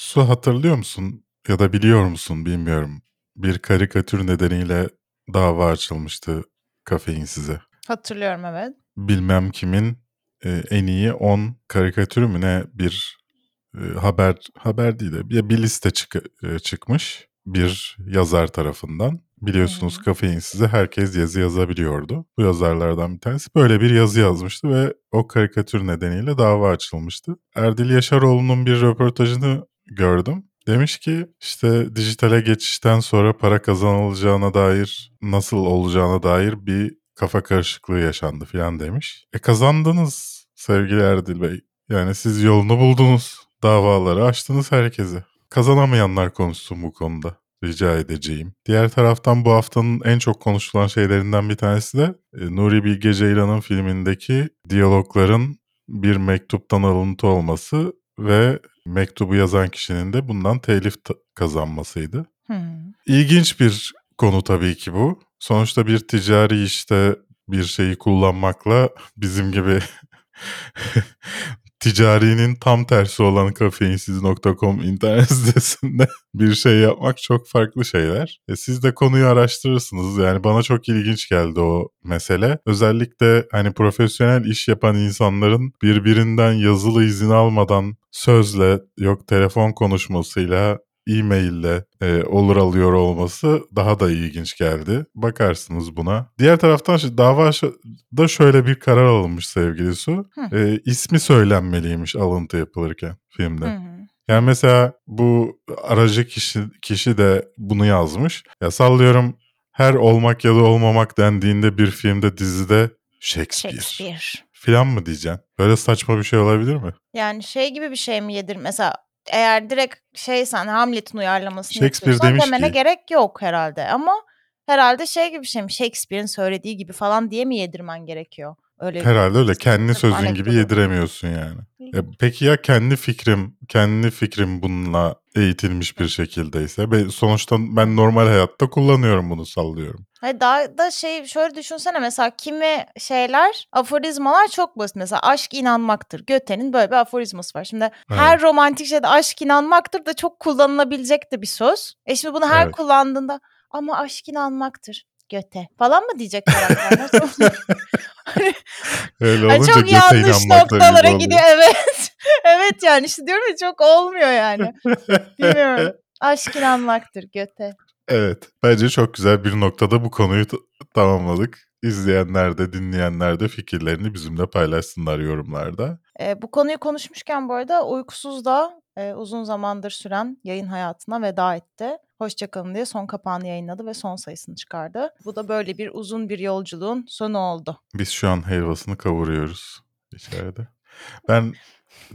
Su hatırlıyor musun ya da biliyor musun bilmiyorum. Bir karikatür nedeniyle dava açılmıştı kafein size. Hatırlıyorum evet. Bilmem kimin e, en iyi 10 karikatürü mü ne bir e, haber haber değil de bir, bir liste çık, e, çıkmış bir yazar tarafından. Biliyorsunuz hı. kafein size herkes yazı yazabiliyordu. Bu yazarlardan bir tanesi böyle bir yazı yazmıştı ve o karikatür nedeniyle dava açılmıştı. Erdil Yaşaroğlu'nun bir röportajını gördüm. Demiş ki işte dijitale geçişten sonra para kazanılacağına dair nasıl olacağına dair bir kafa karışıklığı yaşandı filan demiş. E kazandınız sevgili Erdil Bey. Yani siz yolunu buldunuz. Davaları açtınız herkese. Kazanamayanlar konuşsun bu konuda. Rica edeceğim. Diğer taraftan bu haftanın en çok konuşulan şeylerinden bir tanesi de e, Nuri Bilge Ceylan'ın filmindeki diyalogların bir mektuptan alıntı olması ve mektubu yazan kişinin de bundan telif kazanmasıydı. Hı. İlginç bir konu tabii ki bu. Sonuçta bir ticari işte bir şeyi kullanmakla bizim gibi ticarinin tam tersi olan kafeinsiz.com internet sitesinde bir şey yapmak çok farklı şeyler. E siz de konuyu araştırırsınız. Yani bana çok ilginç geldi o mesele. Özellikle hani profesyonel iş yapan insanların birbirinden yazılı izin almadan sözle yok telefon konuşmasıyla e-maille e, olur alıyor olması daha da ilginç geldi. Bakarsınız buna. Diğer taraftan şi- dava ş- da şöyle bir karar alınmış sevgili Su. Hı. E, ismi söylenmeliymiş alıntı yapılırken filmde. Hı hı. Yani mesela bu aracı kişi, kişi de bunu yazmış. Ya sallıyorum her olmak ya da olmamak dendiğinde bir filmde dizide Shakespeare, Shakespeare. filan mı diyeceksin? Böyle saçma bir şey olabilir mi? Yani şey gibi bir şey mi yedir? Mesela eğer direkt şeysen Hamlet'in uyarlamasını Shakespeare yapıyorsan demiş demene ki- gerek yok herhalde. Ama herhalde şey gibi bir şey mi? Shakespeare'in söylediği gibi falan diye mi yedirmen gerekiyor? Öyle Herhalde öyle. Kendi sözün gibi yediremiyorsun yani. E, peki ya kendi fikrim, kendi fikrim bununla eğitilmiş bir şekildeyse? Be- sonuçta ben normal hayatta kullanıyorum bunu sallıyorum. Hayır daha da şey şöyle düşünsene mesela kimi şeyler aforizmalar çok basit. Mesela aşk inanmaktır. Göte'nin böyle bir aforizması var. Şimdi her romantik şeyde aşk inanmaktır da çok kullanılabilecek de bir söz. E şimdi bunu her Evet. kullandığında ama aşk inanmaktır. Göte falan mı diyecek karakter? Öyle olunca çok yanlış noktalara gidiyor evet. evet yani işte diyorum ya çok olmuyor yani. Bilmiyorum. Aşk inanmaktır göte. Evet. Bence çok güzel bir noktada bu konuyu tamamladık. İzleyenler de dinleyenler de fikirlerini bizimle paylaşsınlar yorumlarda. Ee, bu konuyu konuşmuşken bu arada Uykusuz da e, uzun zamandır süren yayın hayatına veda etti. Hoşçakalın diye son kapağını yayınladı ve son sayısını çıkardı. Bu da böyle bir uzun bir yolculuğun sonu oldu. Biz şu an helvasını kavuruyoruz içeride. Ben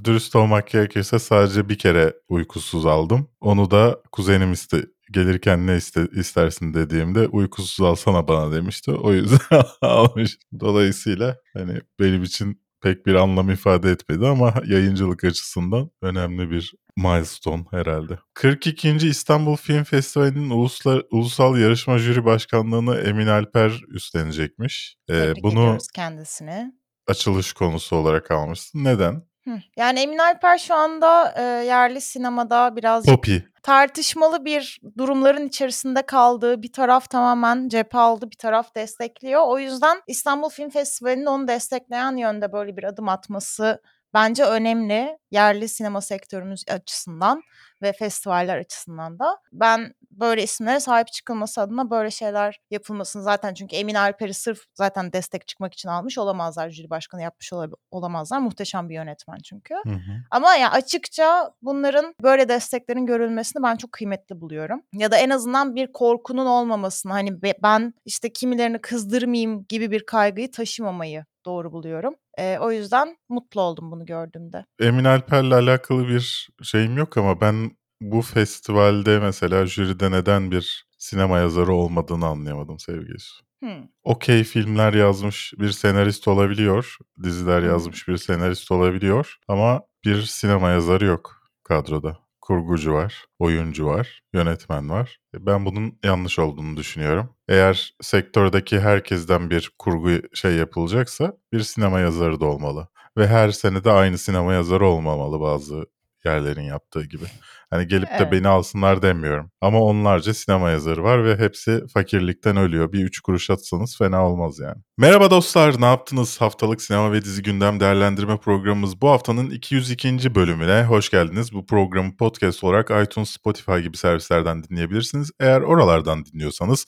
dürüst olmak gerekirse sadece bir kere uykusuz aldım. Onu da kuzenim iste gelirken ne iste, istersin dediğimde uykusuz alsana bana demişti. O yüzden almış. Dolayısıyla hani benim için pek bir anlam ifade etmedi ama yayıncılık açısından önemli bir milestone herhalde. 42. İstanbul Film Festivali'nin uluslar, ulusal yarışma jüri başkanlığını Emin Alper üstlenecekmiş. Ee, Tebrik bunu kendisini. açılış konusu olarak almışsın. Neden? Yani Emin Alper şu anda e, yerli sinemada birazcık Poppy. tartışmalı bir durumların içerisinde kaldığı bir taraf tamamen cephe aldı bir taraf destekliyor. O yüzden İstanbul Film Festivali'nin onu destekleyen yönde böyle bir adım atması bence önemli. Yerli sinema sektörümüz açısından ve festivaller açısından da. Ben böyle isimlere sahip çıkılması adına böyle şeyler yapılmasını zaten çünkü Emin Alper'i sırf zaten destek çıkmak için almış olamazlar. Jüri başkanı yapmış olamazlar. Muhteşem bir yönetmen çünkü. Hı hı. Ama ya açıkça bunların böyle desteklerin görülmesini ben çok kıymetli buluyorum. Ya da en azından bir korkunun olmamasını hani be- ben işte kimilerini kızdırmayayım gibi bir kaygıyı taşımamayı doğru buluyorum. Ee, o yüzden mutlu oldum bunu gördüğümde. Emin Alper'le alakalı bir şeyim yok ama ben bu festivalde mesela jüride neden bir sinema yazarı olmadığını anlayamadım sevgili. Hmm. Okey filmler yazmış bir senarist olabiliyor, diziler Hı. yazmış bir senarist olabiliyor ama bir sinema yazarı yok kadroda. Kurgucu var, oyuncu var, yönetmen var. E, Ben bunun yanlış olduğunu düşünüyorum. Eğer sektördeki herkesten bir kurgu şey yapılacaksa bir sinema yazarı da olmalı. Ve her sene de aynı sinema yazarı olmamalı bazı yerlerin yaptığı gibi. Hani gelip de Evet. beni alsınlar demiyorum. Ama onlarca sinema yazarı var ve hepsi fakirlikten ölüyor. Bir üç kuruş atsanız fena olmaz yani. Merhaba dostlar, ne yaptınız? Haftalık sinema ve dizi gündem değerlendirme programımız bu haftanın 202. bölümüne hoş geldiniz. Bu programı podcast olarak iTunes, Spotify gibi servislerden dinleyebilirsiniz. Eğer oralardan dinliyorsanız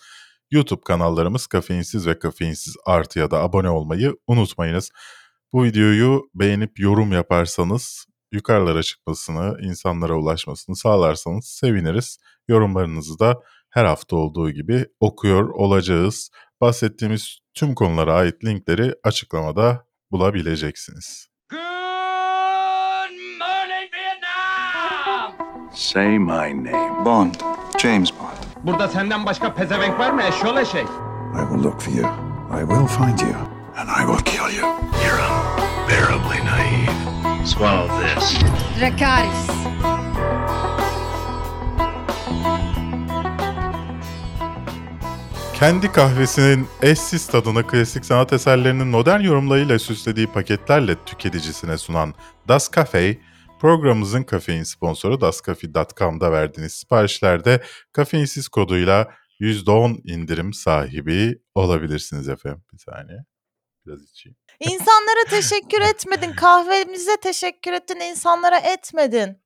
YouTube kanallarımız Kafeinsiz ve Kafeinsiz Artı ya da abone olmayı unutmayınız. Bu videoyu beğenip yorum yaparsanız yukarılara çıkmasını, insanlara ulaşmasını sağlarsanız seviniriz. Yorumlarınızı da her hafta olduğu gibi okuyor olacağız. Bahsettiğimiz tüm konulara ait linkleri açıklamada bulabileceksiniz. Good morning, Vietnam! Say my name. Bond. James Bond. Burada senden başka pezevenk var mı eşyol eşek? I will look for you. I will find you. And I will kill you. You're unbearably naive. Swallow this. Dracarys. Kendi kahvesinin eşsiz tadını klasik sanat eserlerinin modern yorumlarıyla süslediği paketlerle tüketicisine sunan Das Cafe, programımızın kafein sponsoru dascafe.com'da verdiğiniz siparişlerde kafeinsiz koduyla %10 indirim sahibi olabilirsiniz efendim. Bir saniye. Biraz içeyim. İnsanlara teşekkür etmedin. Kahvemize teşekkür ettin. insanlara etmedin.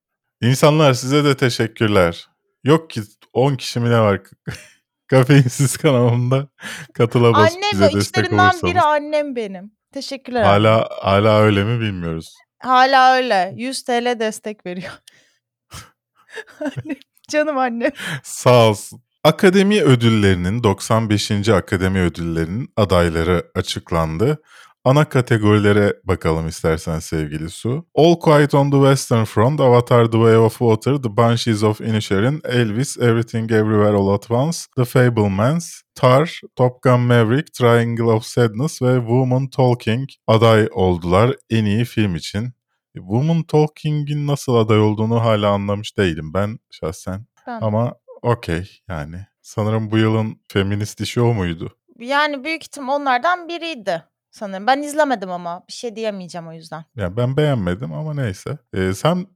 İnsanlar size de teşekkürler. Yok ki 10 kişi mi ne var? Kafeinsiz kanalımda katıla basıp Annem ve içlerinden biri annem benim. Teşekkürler. Hala hala öyle mi bilmiyoruz. Hala öyle. 100 TL destek veriyor. Annem, Canım annem. Sağ olsun. Akademi ödüllerinin 95. Akademi ödüllerinin adayları açıklandı. Ana kategorilere bakalım istersen sevgili Su. All Quiet on the Western Front, Avatar The Way of Water, The Banshees of Inisherin, Elvis, Everything Everywhere All at Once, The Fablemans, Tar, Top Gun Maverick, Triangle of Sadness ve Woman Talking aday oldular en iyi film için. Woman Talking'in nasıl aday olduğunu hala anlamış değilim ben şahsen. Ben. Ama okey yani. Sanırım bu yılın feminist işi o muydu? Yani büyük ihtimal onlardan biriydi sanırım. Ben izlemedim ama bir şey diyemeyeceğim o yüzden. Yani ben beğenmedim ama neyse. Ee, sen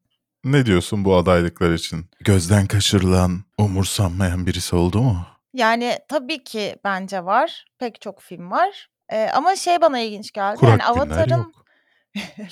ne diyorsun bu adaylıklar için? Gözden kaçırılan, umursanmayan birisi oldu mu? Yani tabii ki bence var. Pek çok film var. Ee, ama şey bana ilginç geldi. Kurak yani Avatar'ın.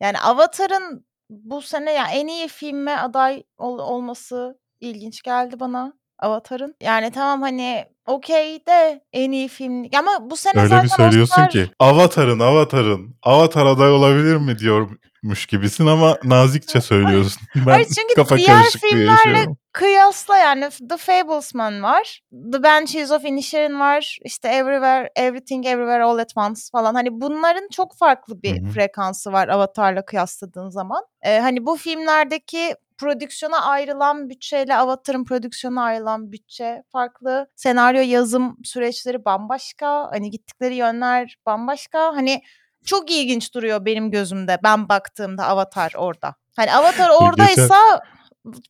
Yani Avatar'ın bu sene ya en iyi filme aday ol- olması ilginç geldi bana. Avatar'ın. Yani tamam hani okey de en iyi film. Ama bu sene Öyle zaten bir söylüyorsun Oscar ki Avatar'ın Avatar'ın Avatar aday olabilir mi diyormuş gibisin ama nazikçe söylüyorsun. Ben Hayır çünkü kafa diğer karışıklığı filmlerle yaşıyorum. kıyasla yani The Fablesman var. The Banshees of Inisherin var. işte Everywhere, Everything Everywhere All at Once falan. Hani bunların çok farklı bir Hı frekansı var Avatar'la kıyasladığın zaman. Ee, hani bu filmlerdeki prodüksiyona ayrılan bütçeyle Avatar'ın prodüksiyona ayrılan bütçe farklı. Senaryo yazım süreçleri bambaşka. Hani gittikleri yönler bambaşka. Hani çok ilginç duruyor benim gözümde. Ben baktığımda Avatar orada. Hani Avatar Geçen- oradaysa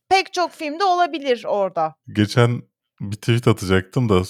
pek çok filmde olabilir orada. Geçen bir tweet atacaktım da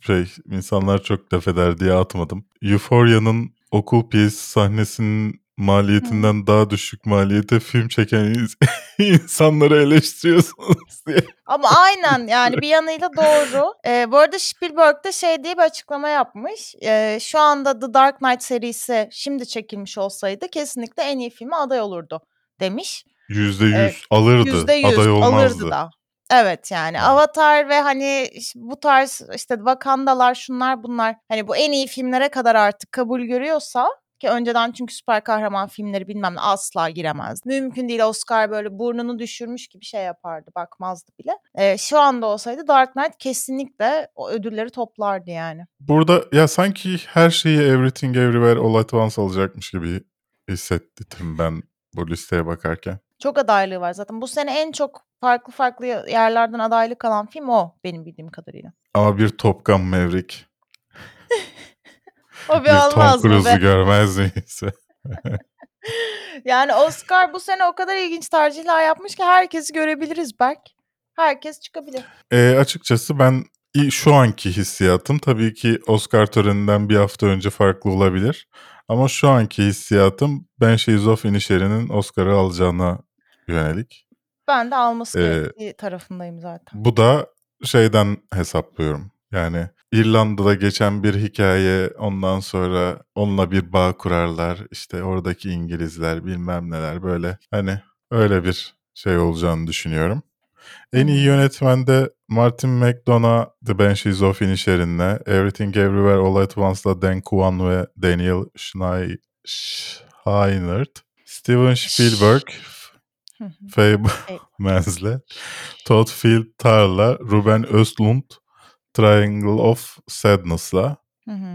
şey insanlar çok laf eder diye atmadım. Euphoria'nın okul piyesi sahnesinin maliyetinden daha düşük maliyete film çeken ins- insanları eleştiriyorsunuz diye. Ama aynen yani bir yanıyla doğru. Ee, bu arada Spielberg de şey diye bir açıklama yapmış. Ee, şu anda The Dark Knight serisi şimdi çekilmiş olsaydı kesinlikle en iyi filme aday olurdu demiş. Yüzde yüz Evet, alırdı. Yüzde yüz aday olmazdı. alırdı da. Evet yani. Avatar ve hani bu tarz işte Wakanda'lar şunlar bunlar hani bu en iyi filmlere kadar artık kabul görüyorsa ki önceden çünkü süper kahraman filmleri bilmem ne asla giremez. Mümkün değil Oscar böyle burnunu düşürmüş gibi şey yapardı bakmazdı bile. Ee, şu anda olsaydı Dark Knight kesinlikle o ödülleri toplardı yani. Burada ya sanki her şeyi Everything Everywhere All at Once alacakmış gibi hissettim ben bu listeye bakarken. Çok adaylığı var zaten. Bu sene en çok farklı farklı yerlerden adaylık alan film o benim bildiğim kadarıyla. Ama bir Top Gun Maverick, O bir bir Tom olmaz mı be? Cruise'u görmez miyiz? Yani Oscar bu sene o kadar ilginç tercihler yapmış ki herkesi görebiliriz Berk. Herkes çıkabilir. E, açıkçası ben i- şu anki hissiyatım tabii ki Oscar töreninden bir hafta önce farklı olabilir. Ama şu anki hissiyatım Banshees of Inisherin'in Oscar'ı alacağına yönelik. Ben de alması Ee, gerektiği tarafındayım zaten. Bu da şeyden hesaplıyorum. Yani İrlanda'da geçen bir hikaye ondan sonra onunla bir bağ kurarlar. İşte oradaki İngilizler bilmem neler böyle. Hani öyle bir şey olacağını düşünüyorum. En iyi yönetmen de Martin McDonagh The Banshees of Inisherin'le, Everything Everywhere All at Once'la Dan Kwan ve Daniel Scheinert, Steven Spielberg, hı. Fablemans'le, Todd Field Tar'la, Ruben Östlund, Triangle of Sadness'la.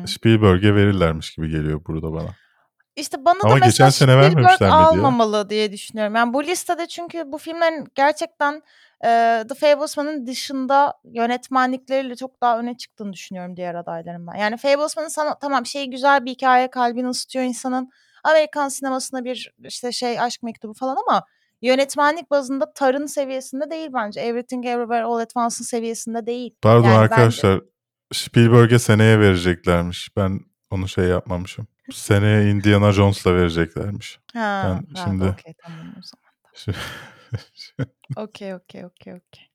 Spielberg'e verirlermiş gibi geliyor burada bana. İşte bana Ama da geçen mesela sene Spielberg almamalı diye düşünüyorum. Yani bu listede çünkü bu filmlerin gerçekten e, The Fablesman'ın dışında yönetmenlikleriyle çok daha öne çıktığını düşünüyorum diğer adayların ben. Yani Fablesman'ın sana tamam şey güzel bir hikaye kalbini ısıtıyor insanın. Amerikan sinemasına bir işte şey aşk mektubu falan ama yönetmenlik bazında Tar'ın seviyesinde değil bence. Everything Everywhere All at Once'ın seviyesinde değil. Pardon Yani bence- arkadaşlar. Spielberg'e seneye vereceklermiş. Ben onu şey yapmamışım. Seneye Indiana Jones'la vereceklermiş. Ha, Ben ha, şimdi- okey tamam o zaman. Okey okey okey okey.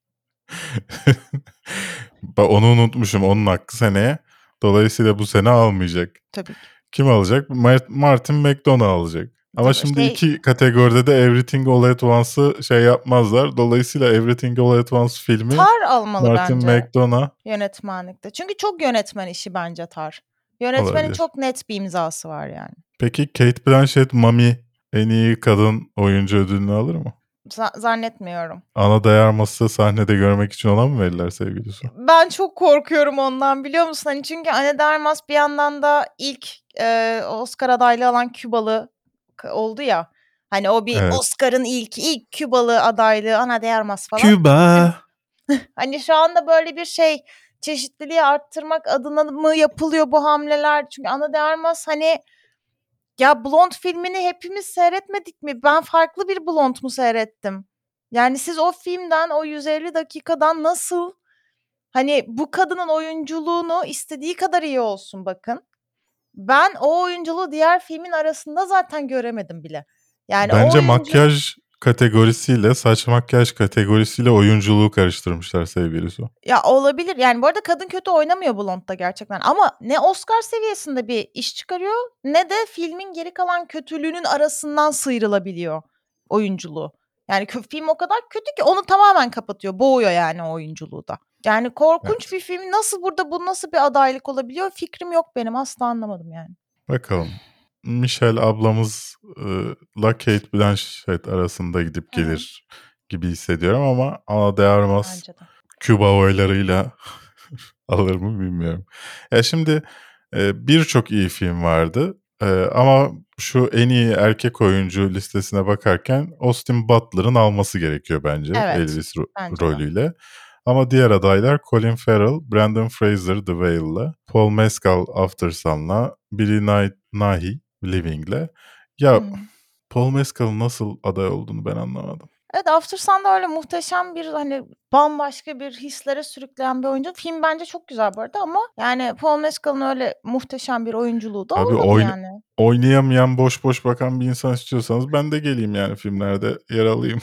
Onu unutmuşum. Onun hakkı seneye. Dolayısıyla bu sene almayacak. Tabii ki. Kim alacak? Mar- Martin McDonagh alacak. Ama Tabii, şimdi şey- iki kategoride de Everything All At Once'ı şey yapmazlar. Dolayısıyla Everything All At Once filmi Tar almalı Martin bence McDonagh yönetmenlikte. Çünkü çok yönetmen işi bence Tar. Yönetmenin Olabilir. çok net bir imzası var yani. Peki Kate Blanchett Mami en iyi kadın oyuncu ödülünü alır mı? Z- zannetmiyorum. Ana dayarması sahnede görmek için ona mı verirler sevgili Su? Ben çok korkuyorum ondan biliyor musun? Hani çünkü Anne de Armas bir yandan da ilk e, Oscar adaylığı alan Kübalı oldu ya. Hani o bir Evet. Oscar'ın ilk ilk Kübalı adaylığı Ana de Armas falan. Küba. Hani şu anda böyle bir şey çeşitliliği arttırmak adına mı yapılıyor bu hamleler? Çünkü Ana de Armas hani ya Blond filmini hepimiz seyretmedik mi? Ben farklı bir Blond mu seyrettim? Yani siz o filmden o 150 dakikadan nasıl hani bu kadının oyunculuğunu istediği kadar iyi olsun bakın. Ben o oyunculuğu diğer filmin arasında zaten göremedim bile. Yani o Bence oyuncu- makyaj kategorisiyle saç makyaj kategorisiyle oyunculuğu karıştırmışlar sevgili Su. Ya olabilir. Yani bu arada kadın kötü oynamıyor Blond'da gerçekten. Ama ne Oscar seviyesinde bir iş çıkarıyor ne de filmin geri kalan kötülüğünün arasından sıyrılabiliyor oyunculuğu. Yani film o kadar kötü ki onu tamamen kapatıyor. Boğuyor yani o oyunculuğu da. Yani korkunç bir film nasıl burada bu nasıl bir adaylık olabiliyor fikrim yok benim asla anlamadım yani. Bakalım. Michelle ablamızla Kate Blanchett arasında gidip Hı hı. gelir gibi hissediyorum ama Ana de Armas Bence de. Küba oylarıyla alır mı bilmiyorum. Ya şimdi e, birçok iyi film vardı. E, ama şu en iyi erkek oyuncu listesine bakarken Austin Butler'ın alması gerekiyor bence Evet, Elvis ro- bence de. rolüyle. Ama diğer adaylar Colin Farrell, Brandon Fraser The Whale'la, Paul Mescal After Sun'la, Billy Knight Nahi Living'le. Ya Hmm. Paul Mescal'ın nasıl aday olduğunu ben anlamadım. Evet After Sun'da öyle muhteşem bir hani bambaşka bir hislere sürükleyen bir oyuncu. Film bence çok güzel bu arada ama yani Paul Mescal'ın öyle muhteşem bir oyunculuğu da Abi oyna- yani. Oynayamayan boş boş bakan bir insan istiyorsanız ben de geleyim yani filmlerde yer alayım.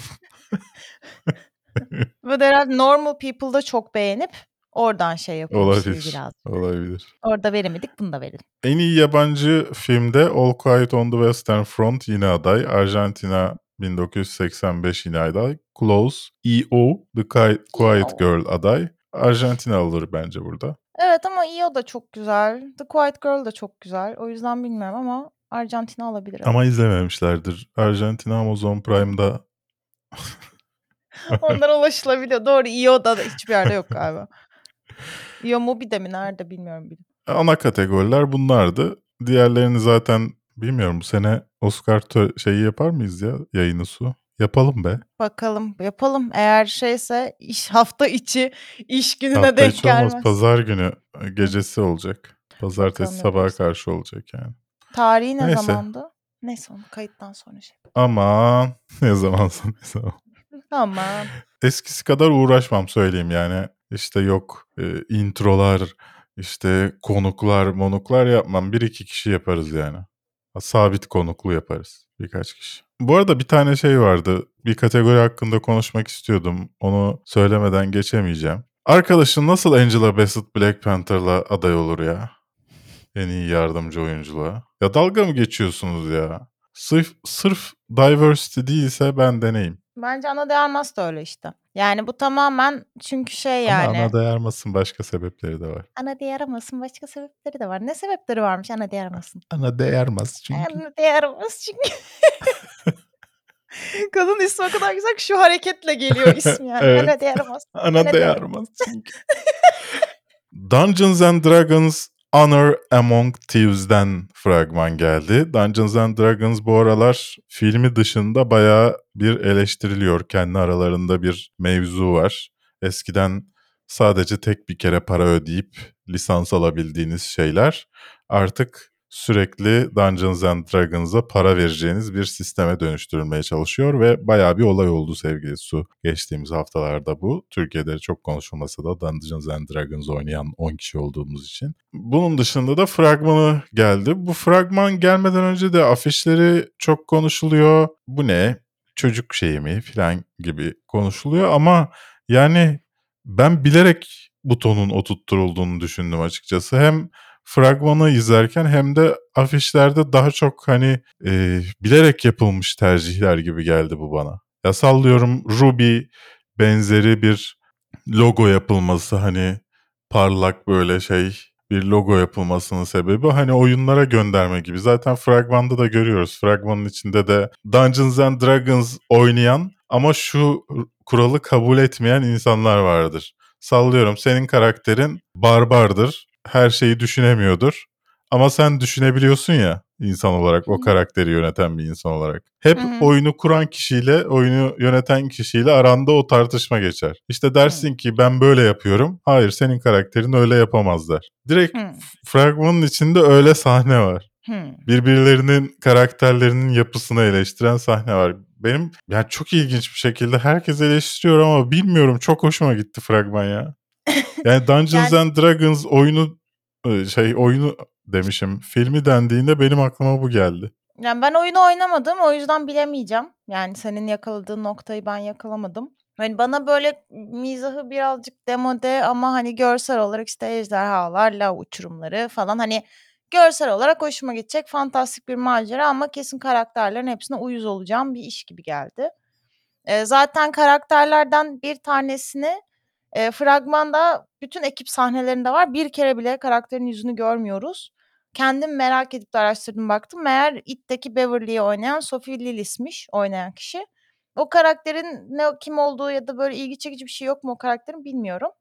De herhalde Normal People'da çok beğenip oradan şey gibi Olabilir. biraz. Olabilir. Orada veremedik bunu da verelim. En iyi yabancı filmde All Quiet on the Western Front yine aday. Arjantina 1985 yine aday. Close, E.O. The Qui- Quiet E.O.. Girl aday. Arjantina alır bence burada. Evet ama EO da çok güzel. The Quiet Girl da çok güzel. O yüzden bilmiyorum ama Arjantina alabilir. Ama izlememişlerdir. Arjantina Amazon Prime'da Onlara ulaşılabiliyor. Doğru EO'da da hiçbir yerde yok galiba. EO Mubi'de mi nerede bilmiyorum bile. ana kategoriler bunlardı. Diğerlerini zaten bilmiyorum bu sene Oscar tö- şeyi yapar mıyız ya yayını su? Yapalım be. Bakalım yapalım. Eğer şeyse iş hafta içi iş gününe Hafta denk içi olmaz. gelmez. Pazar günü e, gecesi olacak. Pazartesi Bakalım sabaha yaparız. karşı olacak yani. Tarihi ne Neyse. zamandı? Neyse onu kayıttan sonra şey. Aman ne zamansa ne zaman. Aman. Eskisi kadar uğraşmam söyleyeyim yani. İşte yok e, introlar, işte konuklar, monuklar yapmam. Bir iki kişi yaparız yani. Sabit konuklu yaparız. birkaç kişi. Bu arada bir tane şey vardı. Bir kategori hakkında konuşmak istiyordum. Onu söylemeden geçemeyeceğim. Arkadaşın nasıl Angela Bassett Black Panther'la aday olur ya? En iyi yardımcı oyunculuğa. Ya dalga mı geçiyorsunuz ya? Sırf, sırf diversity değilse ben deneyim. Bence Ana de Armas da öyle işte. Yani bu tamamen çünkü şey yani. Ama ana dayarmasın başka sebepleri de var. Ana de Armas'ın başka sebepleri de var. Ne sebepleri varmış Ana de Armas'ın? Ana değermez çünkü. Ana de Armas çünkü. Kadın ismi o kadar güzel ki şu hareketle geliyor ismi yani. Evet. Ana de Armas. Ana Ana değermez çünkü. Dungeons and Dragons Honor Among Thieves'den fragman geldi. Dungeons and Dragons bu aralar filmi dışında bayağı bir eleştiriliyor. Kendi aralarında bir mevzu var. Eskiden sadece tek bir kere para ödeyip lisans alabildiğiniz şeyler artık sürekli Dungeons and Dragons'a para vereceğiniz bir sisteme dönüştürülmeye çalışıyor ve bayağı bir olay oldu sevgili Su. Geçtiğimiz haftalarda bu. Türkiye'de çok konuşulmasa da Dungeons and Dragons oynayan 10 kişi olduğumuz için. Bunun dışında da fragmanı geldi. Bu fragman gelmeden önce de afişleri çok konuşuluyor. Bu ne? Çocuk şeyi mi falan gibi konuşuluyor ama yani ben bilerek butonun oturtturulduğunu düşündüm açıkçası. Hem fragmanı izlerken hem de afişlerde daha çok hani e, bilerek yapılmış tercihler gibi geldi bu bana. Ya sallıyorum Ruby benzeri bir logo yapılması hani parlak böyle şey bir logo yapılmasının sebebi hani oyunlara gönderme gibi. Zaten fragmanda da görüyoruz. Fragmanın içinde de Dungeons and Dragons oynayan ama şu kuralı kabul etmeyen insanlar vardır. Sallıyorum senin karakterin barbardır. Her şeyi düşünemiyordur. Ama sen düşünebiliyorsun ya insan olarak o karakteri yöneten bir insan olarak. Hep Hı hı. oyunu kuran kişiyle oyunu yöneten kişiyle aranda o tartışma geçer. İşte dersin ki ben böyle yapıyorum. Hayır senin karakterin öyle yapamazlar. Direkt Hı. fragmanın içinde öyle sahne var. Hmm. Birbirlerinin karakterlerinin yapısını eleştiren sahne var. Benim yani çok ilginç bir şekilde herkes eleştiriyor ama bilmiyorum çok hoşuma gitti fragman ya. Yani Dungeons Yani- and Dragons oyunu e, şey oyunu demişim. Filmi dendiğinde benim aklıma bu geldi. Yani ben oyunu oynamadım o yüzden bilemeyeceğim. Yani senin yakaladığın noktayı ben yakalamadım. Hani bana böyle mizahı birazcık demode ama hani görsel olarak işte ejderhalar, lav uçurumları falan hani görsel olarak hoşuma gidecek fantastik bir macera ama kesin karakterlerin hepsine uyuz olacağım bir iş gibi geldi. Ee, zaten karakterlerden bir tanesini e, fragmanda bütün ekip sahnelerinde var. Bir kere bile karakterin yüzünü görmüyoruz. Kendim merak edip de araştırdım baktım. Meğer It'teki Beverly'yi oynayan Sophie Lillis'miş oynayan kişi. O karakterin ne kim olduğu ya da böyle ilgi çekici bir şey yok mu o karakterin bilmiyorum.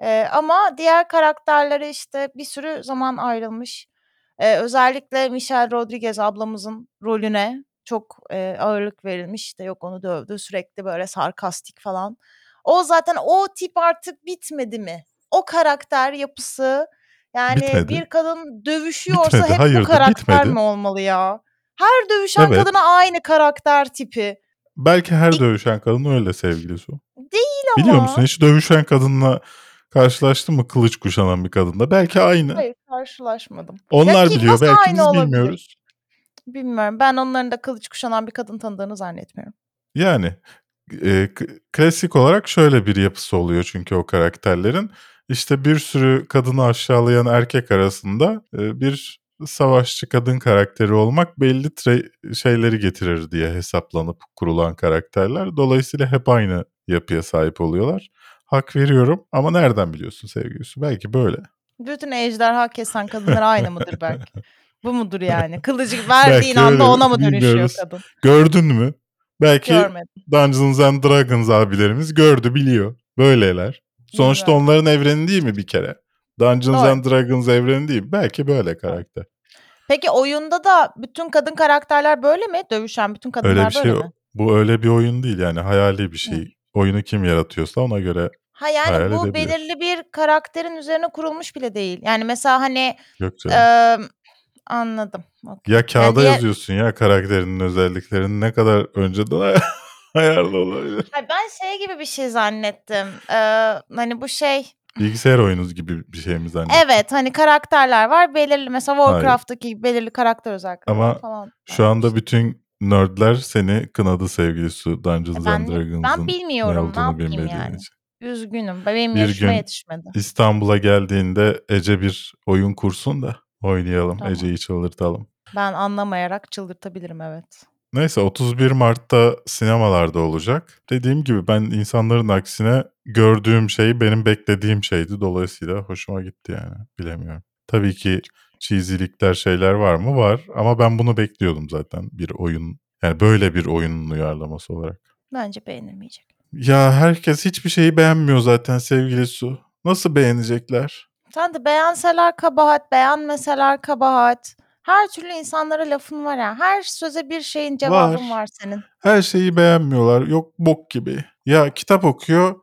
Ee, ama diğer karakterlere işte bir sürü zaman ayrılmış. Ee, özellikle Michelle Rodriguez ablamızın rolüne çok e, ağırlık verilmiş. İşte yok onu dövdü sürekli böyle sarkastik falan. O zaten o tip artık bitmedi mi? O karakter yapısı yani Bitmedi. bir kadın dövüşüyorsa Bitmedi, hep hayırdır, bu karakter bitmedi. mi olmalı ya? Her dövüşen Evet. kadına aynı karakter tipi. Belki her İlk- dövüşen kadın öyle sevgili Su. Değil Biliyor ama. musun hiç dövüşen kadınla karşılaştın mı kılıç kuşanan bir kadınla? Belki aynı. Hayır karşılaşmadım. Onlar ki biliyor nasıl belki aynı biz olabilir? bilmiyoruz. Bilmiyorum. Ben onların da kılıç kuşanan bir kadın tanıdığını zannetmiyorum. Yani e, klasik olarak şöyle bir yapısı oluyor çünkü o karakterlerin. İşte bir sürü kadını aşağılayan erkek arasında e, bir savaşçı kadın karakteri olmak belli tre- şeyleri getirir diye hesaplanıp kurulan karakterler. Dolayısıyla hep aynı yapıya sahip oluyorlar. Hak veriyorum ama nereden biliyorsun sevgilisi? Belki böyle. Bütün ejderha kesen kadınlar aynı mıdır belki? Bu mudur yani? Kılıcı verdiğin anda ona mı dönüşüyor bilmiyoruz. kadın? Gördün mü? Belki Görmedim. Dungeons and Dragons abilerimiz gördü biliyor. Böyleler. Sonuçta Bilmiyorum. onların evreni değil mi bir kere? Dungeons Doğru. and Dragons evreni değil. Belki böyle karakter. Peki oyunda da bütün kadın karakterler böyle mi? Dövüşen bütün kadınlar Öyle bir şey böyle mi? Bu öyle bir oyun değil yani hayali bir şey. Oyunu kim yaratıyorsa ona göre Ha yani Hayal bu edebilir. belirli bir karakterin üzerine kurulmuş bile değil. Yani mesela hani yok canım. eee, anladım. Okey. ya kağıda yani yazıyorsun ya karakterinin özelliklerini ne kadar önceden ay- ayarlı olabilir. Hayır, ben şey gibi bir şey zannettim. Eee, hani bu şey Bilgisayar oyunu gibi bir şey mi zannediyorsun? evet hani karakterler var belirli mesela Hayır. Warcraft'taki belirli karakter özellikleri Ama falan. Şu anda bütün nerdler seni kınadı sevgili Su Dungeons Ben, and ben Dragons'ın ne bilmiyorum ne olduğunu bilmediğin yani. için. Üzgünüm. Benim Bir yaşıma gün yetişmedi. İstanbul'a geldiğinde Ece bir oyun kursun da oynayalım. Tamam. Ece'yi çıldırtalım. Ben anlamayarak çıldırtabilirim evet. Neyse 31 Mart'ta sinemalarda olacak. Dediğim gibi ben insanların aksine gördüğüm şey benim beklediğim şeydi. Dolayısıyla hoşuma gitti yani. Bilemiyorum. Tabii ki cheesy'likler şeyler var mı? Var. Ama ben bunu bekliyordum zaten bir oyun. Yani böyle bir oyunun uyarlaması olarak. Bence beğenilmeyecek. Ya herkes hiçbir şeyi beğenmiyor zaten sevgili Su. Nasıl beğenecekler? Sen de beğenseler kabahat, beğenmeseler kabahat. Her türlü insanlara lafın var ya. Her söze bir şeyin cevabın Var. var senin. Her şeyi beğenmiyorlar. Yok bok gibi. Ya kitap okuyor.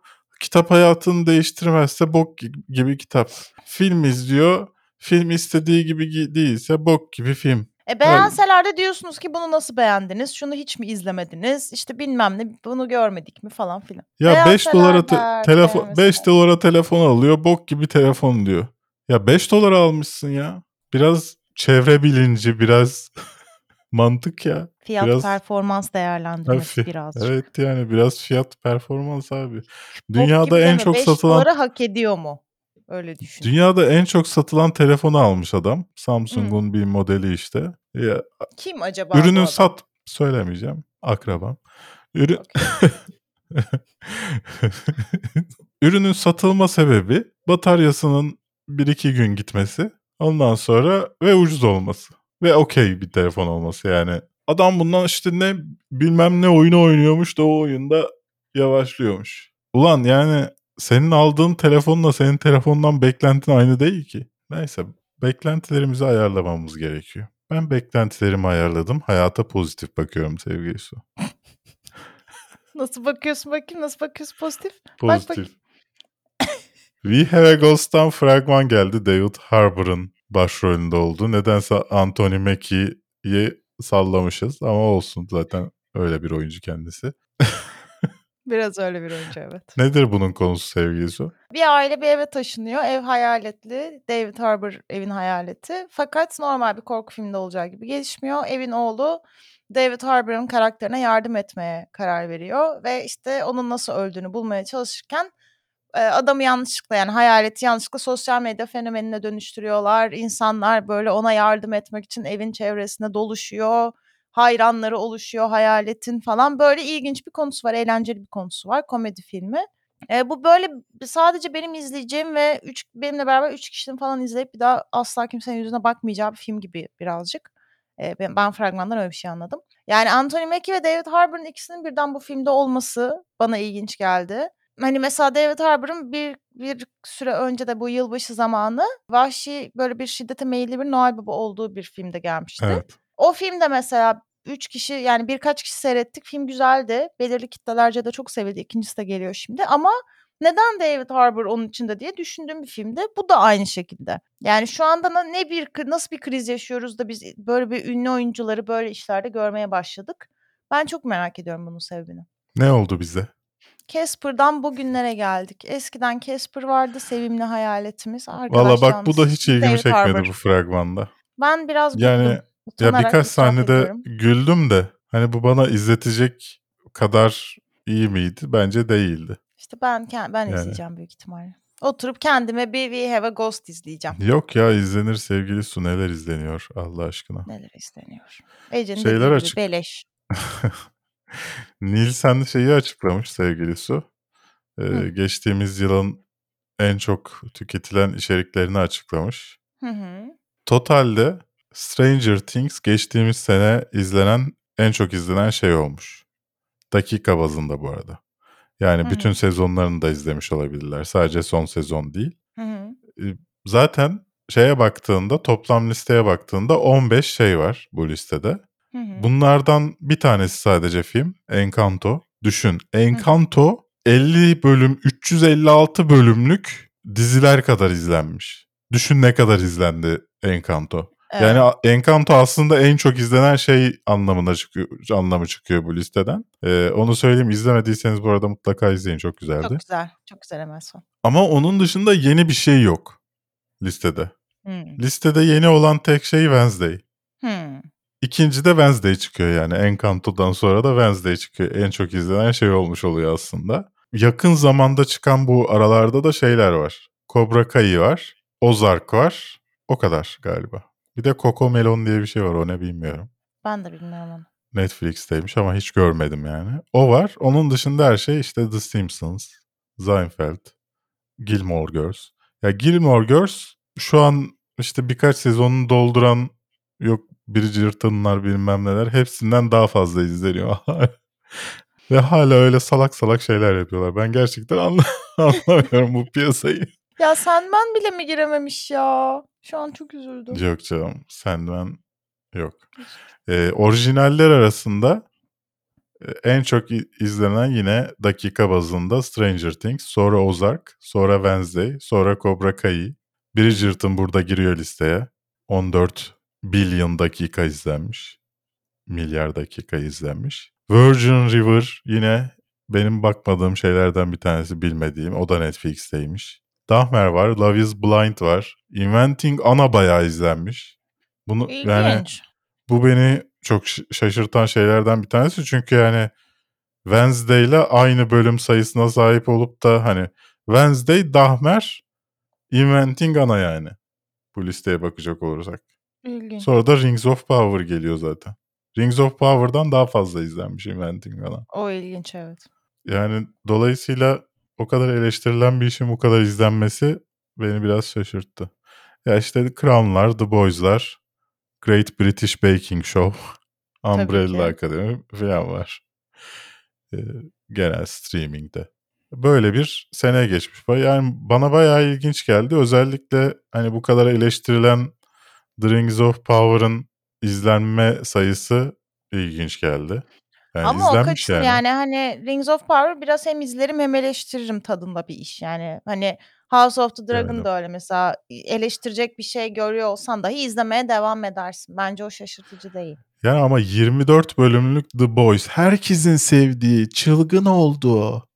Kitap hayatını değiştirmezse bok gi- gibi kitap. Film izliyor. Film istediği gibi gi- değilse bok gibi film. E beğenseler de diyorsunuz ki bunu nasıl beğendiniz? Şunu hiç mi izlemediniz? İşte bilmem ne bunu görmedik mi falan filan. Ya 5 Beğenseler dolara te- telefon beğenmeseler. 5 dolara telefon alıyor. Bok gibi telefon diyor. Ya 5 dolara almışsın ya. Biraz çevre bilinci, biraz mantık ya. Fiyat Biraz performans değerlendirmesi Hafif. birazcık. Evet yani biraz fiyat performans abi. Dünyada en çok 5 satılan doları hak ediyor mu? Öyle düşün. Dünyada en çok satılan telefonu almış adam. Samsung'un bir modeli işte. Ya, Kim acaba ürünün sat söylemeyeceğim. Akrabam. Ürün Ürünün satılma sebebi bataryasının 1-2 gün gitmesi. Ondan sonra ve ucuz olması. Ve okey bir telefon olması yani. Adam bundan işte ne bilmem ne oyunu oynuyormuş da o oyunda yavaşlıyormuş. Ulan yani senin aldığın telefonla senin telefondan beklentin aynı değil ki. Neyse beklentilerimizi ayarlamamız gerekiyor. Ben beklentilerimi ayarladım. Hayata pozitif bakıyorum sevgili Su. Nasıl bakıyorsun bakayım? Nasıl bakıyorsun pozitif? Bak Pozitif. We Have a Ghost'tan fragman geldi. David Harbour'ın başrolünde olduğu. Nedense Anthony Mackie'yi sallamışız ama olsun zaten öyle bir oyuncu kendisi. Biraz öyle bir oyuncu evet. Nedir bunun konusu sevgili Su? Bir aile bir eve taşınıyor. Ev hayaletli. David Harbour evin hayaleti. Fakat normal bir korku filminde olacağı gibi gelişmiyor. Evin oğlu David Harbour'ın karakterine yardım etmeye karar veriyor. Ve işte onun nasıl öldüğünü bulmaya çalışırken e, adamı yanlışlıkla yani hayaleti yanlışlıkla sosyal medya fenomenine dönüştürüyorlar. İnsanlar böyle ona yardım etmek için evin çevresinde doluşuyor. Hayranları oluşuyor hayaletin falan. Böyle ilginç bir konusu var. Eğlenceli bir konusu var. Komedi filmi. E, bu böyle sadece benim izleyeceğim ve üç, benimle beraber üç kişinin falan izleyip bir daha asla kimsenin yüzüne bakmayacağı bir film gibi birazcık. E, ben, ben fragmandan öyle bir şey anladım. Yani Anthony Mackie ve David Harbour'ın ikisinin birden bu filmde olması bana ilginç geldi. Hani mesela David Harbour'ın bir bir süre önce de bu yılbaşı zamanı vahşi böyle bir şiddete meyilli bir Noel Baba olduğu bir filmde gelmişti. Evet. O filmde mesela 3 kişi yani birkaç kişi seyrettik. Film güzeldi. Belirli kitlelerce de çok sevildi. İkincisi de geliyor şimdi. Ama neden David Harbour onun içinde diye düşündüğüm bir filmde. Bu da aynı şekilde. Yani şu anda ne bir nasıl bir kriz yaşıyoruz da biz böyle bir ünlü oyuncuları böyle işlerde görmeye başladık. Ben çok merak ediyorum bunun sebebini. Ne oldu bize? Casper'dan bugünlere geldik. Eskiden Casper vardı, sevimli hayaletimiz. Valla bak bu da hiç ilgimi David çekmedi Harbour. bu fragmanda. Ben biraz Yani güldüm. Ya birkaç sahnede ediyorum. güldüm de hani bu bana izletecek kadar iyi miydi? Bence değildi. İşte ben ben Yani. izleyeceğim büyük ihtimalle. Oturup kendime bir We Have a Ghost izleyeceğim. Yok ya izlenir sevgili Su neler izleniyor Allah aşkına. Neler isteniyor. Ece'nin Şeyler açık. beleş. Nielsen şeyi açıklamış sevgili Su. Ee, Hı. geçtiğimiz yılın en çok tüketilen içeriklerini açıklamış. Hı hı. Totalde Stranger Things geçtiğimiz sene izlenen en çok izlenen şey olmuş. Dakika bazında bu arada. Yani Hı bütün sezonlarını da izlemiş olabilirler. Sadece son sezon değil. Hı hı. Ee, Zaten şeye baktığında toplam listeye baktığında 15 şey var bu listede. Hı hı. Bunlardan bir tanesi sadece film. Encanto. Düşün. Encanto 50 bölüm 356 bölümlük diziler kadar izlenmiş. Düşün ne kadar izlendi Encanto. Evet. Yani Encanto aslında en çok izlenen şey anlamına çıkıyor anlamı çıkıyor bu listeden. Ee, onu söyleyeyim izlemediyseniz bu arada mutlaka izleyin çok güzeldi. Çok güzel. Çok güzel Emerson. Ama onun dışında yeni bir şey yok listede. Hı. Listede yeni olan tek şey Wednesday. Hı. İkinci de Wednesday çıkıyor yani. Encanto'dan sonra da Wednesday çıkıyor. En çok izlenen şey olmuş oluyor aslında. Yakın zamanda çıkan bu aralarda da şeyler var. Cobra Kai var. Ozark var. O kadar galiba. Bir de Coco Melon diye bir şey var. O ne bilmiyorum. Ben de bilmiyorum onu. Netflix'teymiş ama hiç görmedim yani. O var. Onun dışında her şey işte The Simpsons, Seinfeld, Gilmore Girls. Ya Gilmore Girls şu an işte birkaç sezonunu dolduran yok Bridgerton'lar bilmem neler hepsinden daha fazla izleniyor. Ve hala öyle salak salak şeyler yapıyorlar. Ben gerçekten anla- anlamıyorum bu piyasayı. Ya Sandman bile mi girememiş ya? Şu an çok üzüldüm. Yok canım Sandman yok. Ee, orijinaller arasında en çok izlenen yine dakika bazında Stranger Things, sonra Ozark, sonra Wednesday, sonra Cobra Kai. Bridgerton burada giriyor listeye. 14 billion dakika izlenmiş. Milyar dakika izlenmiş. Virgin River yine benim bakmadığım şeylerden bir tanesi bilmediğim. O da Netflix'teymiş. Dahmer var, Love is Blind var. Inventing Anna bayağı izlenmiş. Bunu yani İlginç. bu beni çok şaşırtan şeylerden bir tanesi. Çünkü yani Wednesday ile aynı bölüm sayısına sahip olup da hani Wednesday, Dahmer, Inventing Anna yani. Bu listeye bakacak olursak. İlginç. Sonra da Rings of Power geliyor zaten. Rings of Power'dan daha fazla izlenmiş Inventing Anna. O ilginç evet. Yani dolayısıyla o kadar eleştirilen bir işin bu kadar izlenmesi beni biraz şaşırttı. Ya işte Crown'lar, The Boys'lar, Great British Baking Show, Umbrella. Academy falan var. Ee, genel streamingde. Böyle bir sene geçmiş. Yani bana bayağı ilginç geldi. Özellikle hani bu kadar eleştirilen The Rings of Power'ın izlenme sayısı ilginç geldi. Yani Ama o izlenmiş kaçın yani. hani Rings of Power biraz hem izlerim hem eleştiririm tadında bir iş yani. Hani House of the Dragon da öyle mesela eleştirecek bir şey görüyor olsan dahi izlemeye devam edersin. Bence o şaşırtıcı değil. Yani ama 24 bölümlük The Boys herkesin sevdiği, çılgın olduğu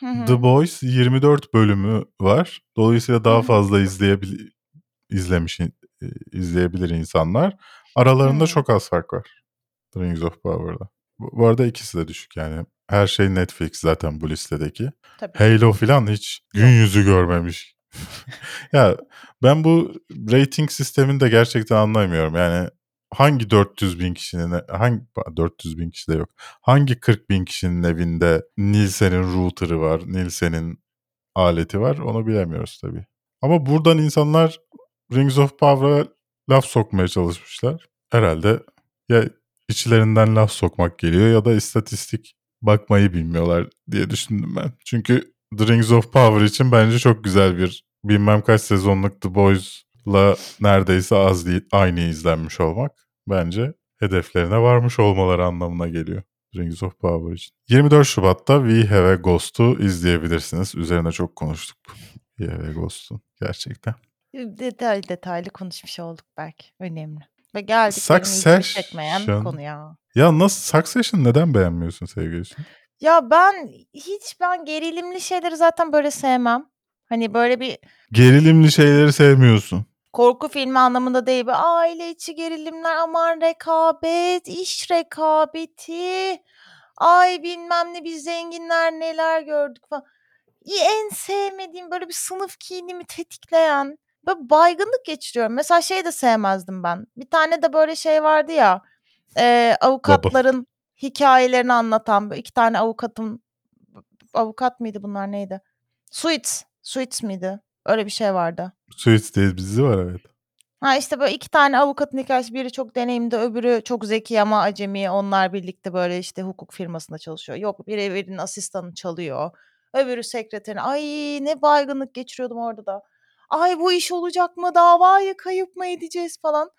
Hı hı. The Boys 24 bölümü var. Dolayısıyla daha Hı fazla izleyebil izlemiş e, izleyebilir insanlar. Aralarında Hı. çok az fark var. Rings of Power'da. Bu, bu arada ikisi de düşük yani. Her şey Netflix zaten bu listedeki. Tabii. Halo falan hiç gün yüzü görmemiş. ya ben bu rating sistemini de gerçekten anlamıyorum. Yani hangi 400 bin kişinin hangi 400 bin kişi de yok. Hangi 40 bin kişinin evinde Nielsen'in router'ı var, Nielsen'in aleti var onu bilemiyoruz tabii. Ama buradan insanlar Rings of Power'a laf sokmaya çalışmışlar. Herhalde ya içlerinden laf sokmak geliyor ya da istatistik bakmayı bilmiyorlar diye düşündüm ben. Çünkü The Rings of Power için bence çok güzel bir bilmem kaç sezonluk The Boys'la neredeyse az değil aynı izlenmiş olmak bence hedeflerine varmış olmaları anlamına geliyor. Rings of Power için. 24 Şubat'ta We Have a Ghost'u izleyebilirsiniz. Üzerine çok konuştuk. We Have a Ghost'u gerçekten. Detaylı detaylı konuşmuş olduk belki. Önemli. Ve geldik benim ilgimi çekmeyen Succession. konuya. Ya nasıl Succession neden beğenmiyorsun sevgilisi? Ya ben hiç ben gerilimli şeyleri zaten böyle sevmem. Hani böyle bir Gerilimli şeyleri sevmiyorsun. korku filmi anlamında değil. Böyle aile içi gerilimler, aman rekabet, iş rekabeti. Ay bilmem ne biz zenginler neler gördük falan. En sevmediğim böyle bir sınıf kinimi tetikleyen böyle baygınlık geçiriyorum. Mesela şey de sevmezdim ben. Bir tane de böyle şey vardı ya. e, avukatların hikayelerini anlatan böyle iki tane avukatın avukat mıydı bunlar neydi? Suits. Suits miydi? Öyle bir şey vardı. Suits diye bir dizi var evet. Ha işte böyle iki tane avukatın hikayesi. Biri çok deneyimli, öbürü çok zeki ama acemi. Onlar birlikte böyle işte hukuk firmasında çalışıyor. Yok biri birinin asistanı çalıyor. Öbürü sekreterini. Ay ne baygınlık geçiriyordum orada da. Ay bu iş olacak mı? Davayı kayıp mı edeceğiz falan.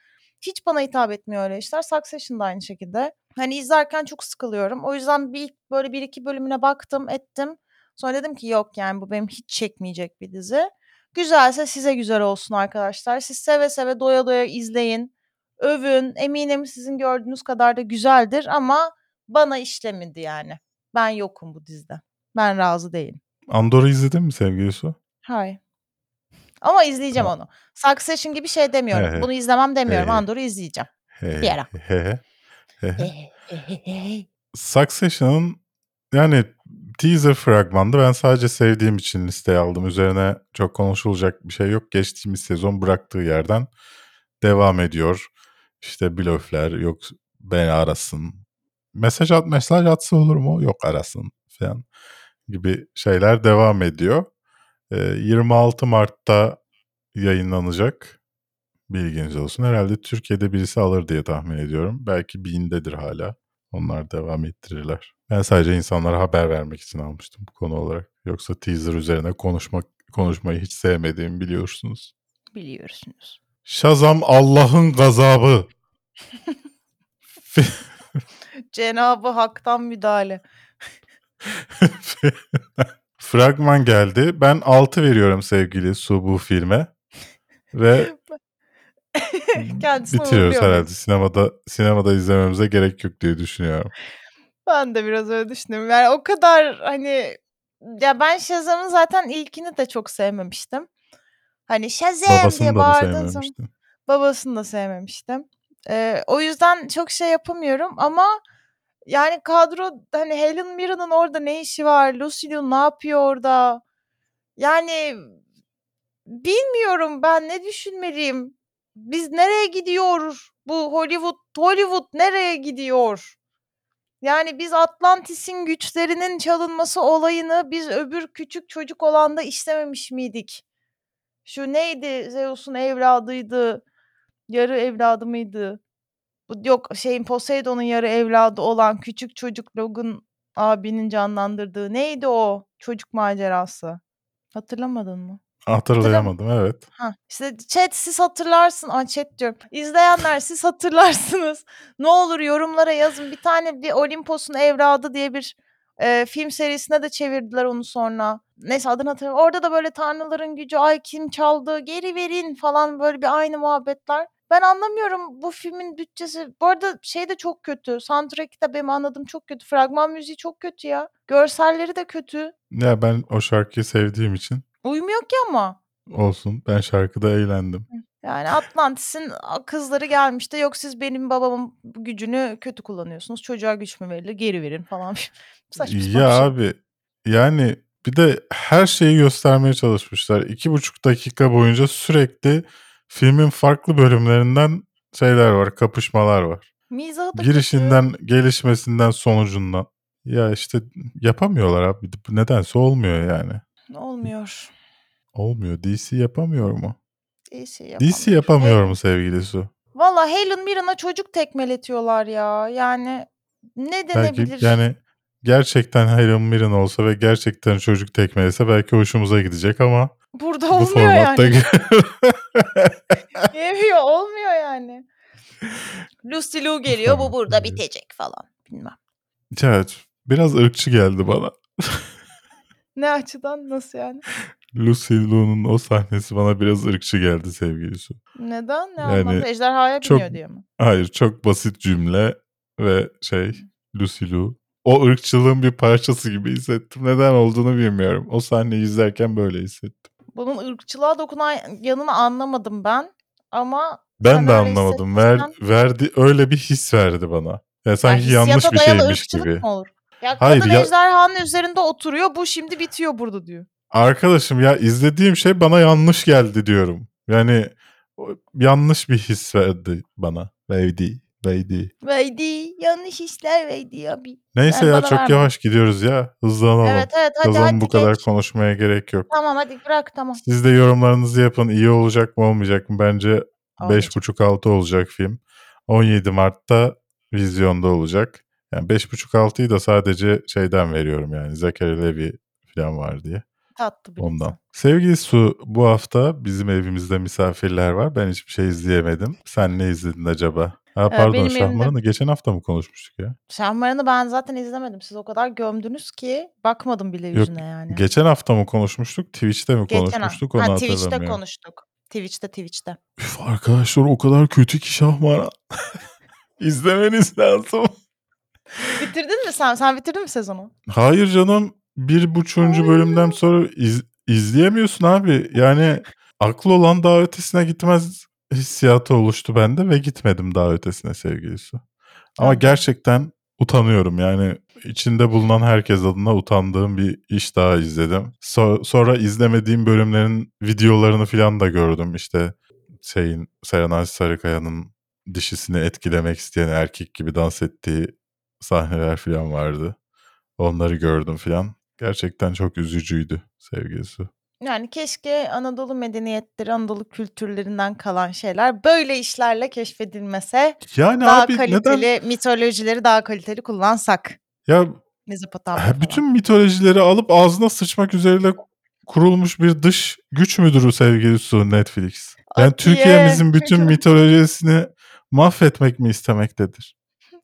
Hiç bana hitap etmiyor öyle işler. Succession da aynı şekilde. Hani izlerken çok sıkılıyorum. O yüzden bir böyle bir iki bölümüne baktım ettim. Sonra dedim ki yok yani bu benim hiç çekmeyecek bir dizi. Güzelse size güzel olsun arkadaşlar. Siz seve seve doya doya izleyin. Övün. Eminim sizin gördüğünüz kadar da güzeldir ama bana işlemedi yani. Ben yokum bu dizide. Ben razı değilim. Andor'u izledin mi sevgilisi? Hayır. Ama izleyeceğim Tamam. onu. Succession gibi şey demiyorum. He. Bunu izlemem demiyorum. He. Andor'u izleyeceğim. He, Bir ara. he, he, he. Succession'ın yani teaser fragmandı. Ben sadece sevdiğim için listeye aldım. Üzerine çok konuşulacak bir şey yok. Geçtiğimiz sezon bıraktığı yerden devam ediyor. İşte blöfler yok beni arasın. Mesaj at mesaj atsa olur mu? Yok arasın falan gibi şeyler devam ediyor. Ee, 26 Mart'ta yayınlanacak. Bilginiz olsun. Herhalde Türkiye'de birisi alır diye tahmin ediyorum. Belki bindedir hala. Onlar devam ettirirler. Ben sadece insanlara haber vermek için almıştım bu konu olarak. Yoksa teaser üzerine konuşmak konuşmayı hiç sevmediğimi biliyorsunuz. Biliyorsunuz. Shazam Allah'ın gazabı. Cenabı Hak'tan müdahale. Fragman geldi. Ben 6 veriyorum sevgili Su bu filme. Ve Kendisine bitiriyoruz herhalde. Sinemada sinemada izlememize gerek yok diye düşünüyorum. Ben de biraz öyle düşünüyorum. Yani o kadar hani ya ben Shazam'ın zaten ilkini de çok sevmemiştim. Hani Shazam Babasını diye bağırdığın zaman babasını da sevmemiştim. Ee, o yüzden çok şey yapamıyorum ama yani kadro hani Helen Mirren'ın orada ne işi var? Lucy Liu ne yapıyor orada? Yani bilmiyorum ben ne düşünmeliyim? Biz nereye gidiyor? Bu Hollywood Hollywood nereye gidiyor? Yani biz Atlantis'in güçlerinin çalınması olayını biz öbür küçük çocuk olanda işlememiş miydik? Şu neydi? Zeus'un evladıydı. Yarı evladı mıydı? Bu yok şeyin Poseidon'un yarı evladı olan küçük çocuk Logan abinin canlandırdığı neydi o çocuk macerası? Hatırlamadın mı? Hatırlayamadım evet. Ha, işte chat siz hatırlarsın. Aa, chat diyorum. İzleyenler siz hatırlarsınız. Ne olur yorumlara yazın. Bir tane bir Olimpos'un evladı diye bir e, film serisine de çevirdiler onu sonra. Neyse adını hatırlamıyorum. Orada da böyle tanrıların gücü ay kim çaldı geri verin falan böyle bir aynı muhabbetler. Ben anlamıyorum bu filmin bütçesi. Bu arada şey de çok kötü. Soundtrack de benim anladığım çok kötü. Fragman müziği çok kötü ya. Görselleri de kötü. Ya ben o şarkıyı sevdiğim için Uymuyor ki ama. olsun. Ben şarkıda eğlendim. Yani Atlantis'in kızları gelmiş de yok siz benim babamın gücünü kötü kullanıyorsunuz. Çocuğa güç mü verilir? Geri verin falan. Saçma sapan Ya şey. abi yani bir de her şeyi göstermeye çalışmışlar. İki buçuk dakika boyunca sürekli filmin farklı bölümlerinden şeyler var, kapışmalar var. Mizahı da kötü. Girişinden, gelişmesinden, sonucundan. Ya işte yapamıyorlar abi. Nedense olmuyor yani. Olmuyor. Olmuyor. DC yapamıyor mu? DC DC yapamıyor. yapamıyor Hey- mu sevgili Su? Valla Helen Mirren'a çocuk tekmeletiyorlar ya. Yani ne denebilir? Belki yani gerçekten Helen Mirren olsa ve gerçekten çocuk tekmelese belki hoşumuza gidecek ama Burada bu olmuyor yani. Yemiyor olmuyor yani. Lucy Liu geliyor bu burada bitecek falan. Bilmem. Evet, biraz ırkçı geldi bana. Ne açıdan nasıl yani? Lucy Liu'nun o sahnesi bana biraz ırkçı geldi sevgili Su. Neden? Ne Yani anlamda? Ejderhaya çok- biniyor diye mi? Hayır, çok basit cümle ve şey Lucy Liu. O ırkçılığın bir parçası gibi hissettim. Neden olduğunu bilmiyorum. O sahneyi izlerken böyle hissettim. Bunun ırkçılığa dokunan yanını anlamadım ben. Ama Ben de anlamadım. Ver, verdi öyle bir his verdi bana. Ya sanki hissiyata yanlış bir şeymiş gibi. mı olur? Ya Hayır, kadın ya- ejderhanın üzerinde oturuyor. Bu şimdi bitiyor burada diyor. Arkadaşım ya izlediğim şey bana yanlış geldi diyorum. Yani yanlış bir his verdi bana. Verdi. Verdi. Veydi yanlış işler Veydi abi. Neyse Yani ya çok verme. yavaş gidiyoruz ya. Hızlanalım. Evet evet hadi Kazanın hadi bu kadar geç. konuşmaya gerek yok. Tamam hadi bırak tamam. Siz de yorumlarınızı yapın. İyi olacak mı olmayacak mı? Bence Olmayacak. 5.5-6 olacak film. 17 Mart'ta vizyonda olacak. Yani 5.5-6'yı da sadece şeyden veriyorum yani. Zachary Levi falan var diye. Tatlı bir Ondan. insan. Sevgili Su bu hafta bizim evimizde misafirler var. Ben hiçbir şey izleyemedim. Sen ne izledin acaba? Ha, pardon benim Şahmaran'ı geçen hafta mı konuşmuştuk ya? Şahmaran'ı ben zaten izlemedim. Siz o kadar gömdünüz ki bakmadım bile Yok, yüzüne yani. Geçen hafta mı konuşmuştuk? Twitch'te mi Geçen ha- konuşmuştuk? Onu ha, Twitch'te konuştuk. Twitch'te Twitch'te. Üf, arkadaşlar o kadar kötü ki Şahmaran. İzlemeniz lazım. Bitirdin mi sen? Sen bitirdin mi sezonu? Hayır canım. Bir buçuğuncu bölümden sonra iz- izleyemiyorsun abi. Yani aklı olan daha ötesine gitmez hissiyatı oluştu bende ve gitmedim daha ötesine sevgili Su. Ama Anladım. gerçekten utanıyorum yani içinde bulunan herkes adına utandığım bir iş daha izledim. So- sonra izlemediğim bölümlerin videolarını falan da gördüm işte şeyin Serenay Sarıkaya'nın dişisini etkilemek isteyen erkek gibi dans ettiği sahneler falan vardı. Onları gördüm falan. Gerçekten çok üzücüydü sevgili Su. Yani keşke Anadolu medeniyetleri, Anadolu kültürlerinden kalan şeyler böyle işlerle keşfedilmese. Yani Daha abi kaliteli neden mitolojileri daha kaliteli kullansak. ya Mezopotamya bütün mitolojileri alıp ağzına sıçmak üzerine kurulmuş bir dış güç müdür o sevgili Su Netflix? Yani Atiye, Türkiye'mizin bütün mitolojisini mahvetmek mi istemektedir?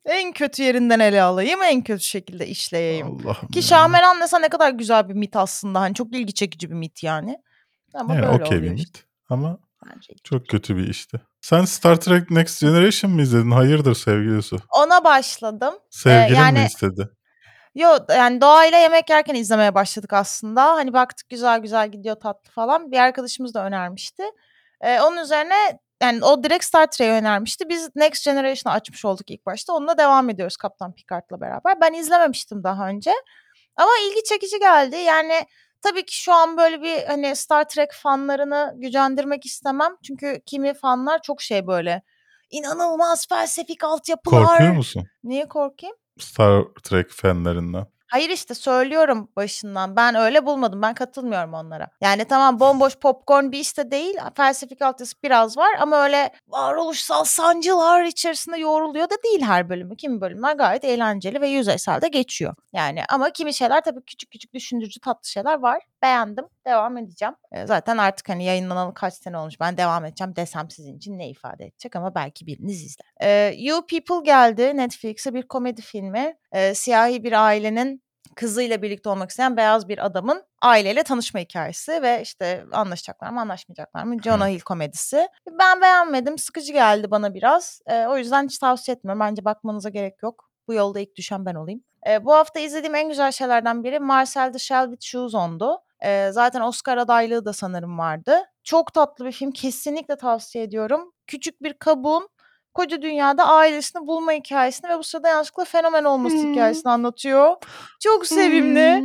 En kötü yerinden ele alayım, en kötü şekilde işleyeyim. Allah'ım Ki. Şahmeran mesela ne kadar güzel bir mit aslında. Hani çok ilgi çekici bir mit yani. Ama Yani böyle oluyor bir işte. mit ama Bence. çok kötü bir işti. Sen Star Trek Next Generation mi izledin? Hayırdır sevgili Su? Ona başladım. Sevgilin mi yani- istedi? Yo yani doğayla yemek yerken izlemeye başladık aslında. Hani baktık güzel güzel gidiyor tatlı falan. Bir arkadaşımız da önermişti. Ee, onun üzerine yani o direkt Star Trek'i önermişti. Biz Next Generation'ı açmış olduk ilk başta. Onunla devam ediyoruz Kaptan Picard'la beraber. Ben izlememiştim daha önce. Ama ilgi çekici geldi. Yani tabii ki şu an böyle bir hani Star Trek fanlarını gücendirmek istemem. Çünkü kimi fanlar çok şey böyle inanılmaz felsefik altyapılar. Korkuyor musun? Niye korkayım? Star Trek fanlarından. Hayır işte söylüyorum başından. Ben öyle bulmadım. Ben katılmıyorum onlara. Yani tamam bomboş popcorn bir işte değil. Felsefik altyapısı biraz var ama öyle varoluşsal sancılar içerisinde yoğruluyor da değil her bölümü. Kimi bölümler gayet eğlenceli ve yüzeysel de geçiyor. Yani ama kimi şeyler tabii küçük küçük düşündürücü tatlı şeyler var. Beğendim. Devam edeceğim. E, zaten artık hani yayınlanalı kaç sene olmuş. Ben devam edeceğim desem sizin için ne ifade edecek ama belki biriniz izler. E, you People geldi Netflix'e bir komedi filmi. E, siyahi bir ailenin kızıyla birlikte olmak isteyen beyaz bir adamın aileyle tanışma hikayesi ve işte anlaşacaklar mı anlaşmayacaklar mı Jonah Hill komedisi. Ben beğenmedim sıkıcı geldi bana biraz o yüzden hiç tavsiye etmiyorum bence bakmanıza gerek yok. Bu yolda ilk düşen ben olayım. Ee, bu hafta izlediğim en güzel şeylerden biri Marcel the Shell with Shoes on'du. Ee, zaten Oscar adaylığı da sanırım vardı. Çok tatlı bir film kesinlikle tavsiye ediyorum. Küçük bir kabuğun koca dünyada ailesini bulma hikayesini ve bu sırada yanlışlıkla fenomen olması hikayesini anlatıyor. Çok sevimli.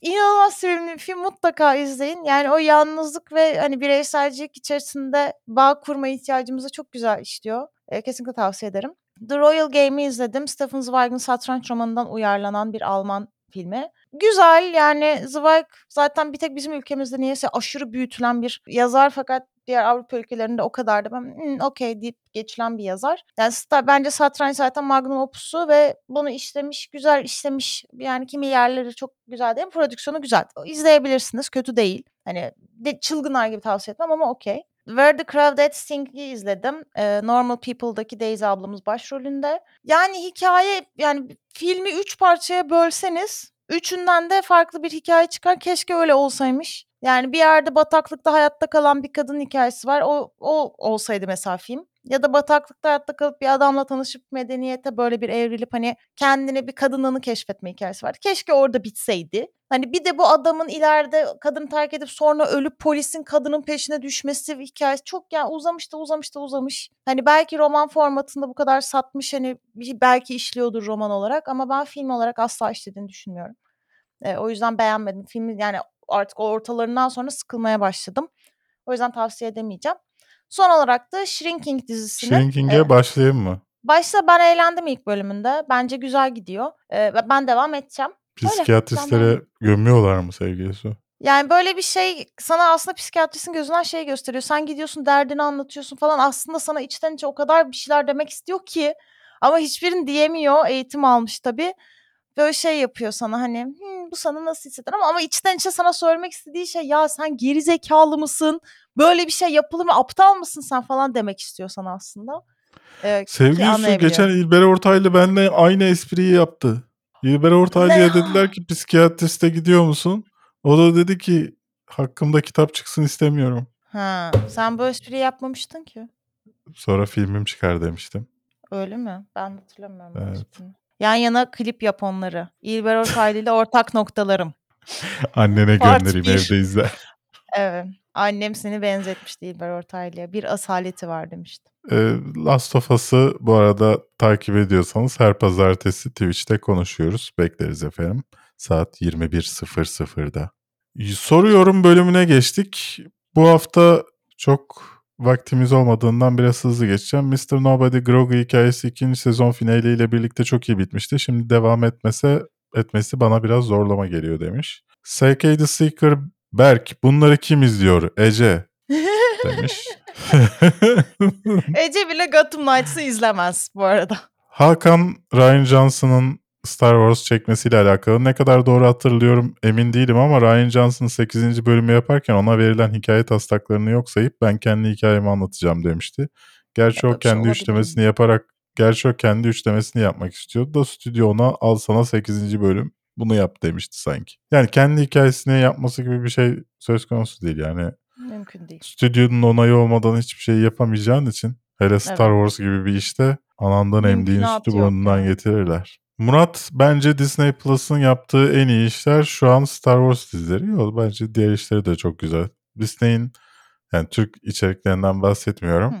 İnanılmaz sevimli bir film mutlaka izleyin. Yani o yalnızlık ve hani bireyselcilik içerisinde bağ kurma ihtiyacımızı çok güzel işliyor. E, kesinlikle tavsiye ederim. The Royal Game'i izledim. Stephen Zweig'in satranç romanından uyarlanan bir Alman filmi. Güzel yani Zweig zaten bir tek bizim ülkemizde niyeyse aşırı büyütülen bir yazar fakat diğer Avrupa ülkelerinde o kadar da ben "Hmm, okey deyip geçilen bir yazar. Yani bence satranç zaten magnum opusu ve bunu işlemiş, güzel işlemiş. Yani kimi yerleri çok güzel değil, prodüksiyonu güzel. İzleyebilirsiniz, kötü değil. Hani de, çılgınlar gibi tavsiye etmem ama okey. Where the Crowded Sing'i izledim. Ee, Normal People'daki Daisy ablamız başrolünde. Yani hikaye, yani filmi üç parçaya bölseniz üçünden de farklı bir hikaye çıkar. Keşke öyle olsaymış. Yani bir yerde bataklıkta hayatta kalan bir kadın hikayesi var. O, o olsaydı mesela film. Ya da bataklıkta hayatta kalıp bir adamla tanışıp medeniyete böyle bir evrilip hani kendini bir kadınlığını keşfetme hikayesi var. Keşke orada bitseydi. Hani bir de bu adamın ileride kadını terk edip sonra ölüp polisin kadının peşine düşmesi hikayesi çok yani uzamış da uzamış da uzamış. Hani belki roman formatında bu kadar satmış hani belki işliyordur roman olarak ama ben film olarak asla işlediğini düşünmüyorum. E, o yüzden beğenmedim. Filmi yani artık ortalarından sonra sıkılmaya başladım. O yüzden tavsiye edemeyeceğim. Son olarak da Shrinking dizisini. Shrinking'e e, başlayayım mı? başta ben eğlendim ilk bölümünde. Bence güzel gidiyor. E, ben devam edeceğim. Öyle, Psikiyatristlere gömüyorlar mı sevgili Su? Yani böyle bir şey sana aslında psikiyatristin gözünden şey gösteriyor. Sen gidiyorsun derdini anlatıyorsun falan. Aslında sana içten içe o kadar bir şeyler demek istiyor ki. Ama hiçbirini diyemiyor. Eğitim almış tabii. Böyle şey yapıyor sana hani "Hmm, bu sana nasıl hisseder ama, ama içten içe sana söylemek istediği şey ya sen geri zekalı mısın? Böyle bir şey yapılır mı? Aptal mısın sen falan demek istiyor sana aslında. Ee, Sevgili geçen İlber Ortaylı benimle aynı espriyi yaptı. İlber Ortaylı'ya dediler ki psikiyatriste gidiyor musun? O da dedi ki hakkımda kitap çıksın istemiyorum. Ha, sen bu espriyi yapmamıştın ki. Sonra filmim çıkar demiştim. Öyle mi? Ben hatırlamıyorum. Evet. espriyi. Yan yana klip yap onları. İlber Ortaylı ile ortak noktalarım. Annene Part göndereyim bir. evde izle. Evet. Annem seni benzetmiş Dilber Ortaylı'ya. Bir asaleti var demişti. Ee, Last of Us'ı bu arada takip ediyorsanız her pazartesi Twitch'te konuşuyoruz. Bekleriz efendim. Saat 21.00'da. Soruyorum bölümüne geçtik. Bu hafta çok vaktimiz olmadığından biraz hızlı geçeceğim. Mr. Nobody Grogu hikayesi ikinci sezon finaliyle birlikte çok iyi bitmişti. Şimdi devam etmese etmesi bana biraz zorlama geliyor demiş. SK The Seeker Berk bunları kim izliyor? Ece demiş. Ece bile Gotham Knights'ı izlemez bu arada. Hakan Ryan Johnson'ın Star Wars çekmesiyle alakalı ne kadar doğru hatırlıyorum emin değilim ama Ryan Johnson 8. bölümü yaparken ona verilen hikaye taslaklarını yok sayıp ben kendi hikayemi anlatacağım demişti. Gerçi Ya o şey kendi olabilir. üçlemesini yaparak gerçi o kendi üçlemesini yapmak istiyordu da stüdyo ona al sana 8. bölüm bunu yap demişti sanki. Yani kendi hikayesini yapması gibi bir şey söz konusu değil yani Mümkün değil. stüdyonun onayı olmadan hiçbir şey yapamayacağın için hele Star Wars gibi bir işte anandan emdiğin Mümkünatı sütü burnundan yani. getirirler. Murat bence Disney Plus'ın yaptığı en iyi işler şu an Star Wars dizileri. Yok bence diğer işleri de çok güzel. Disney'in yani Türk içeriklerinden bahsetmiyorum. Hı.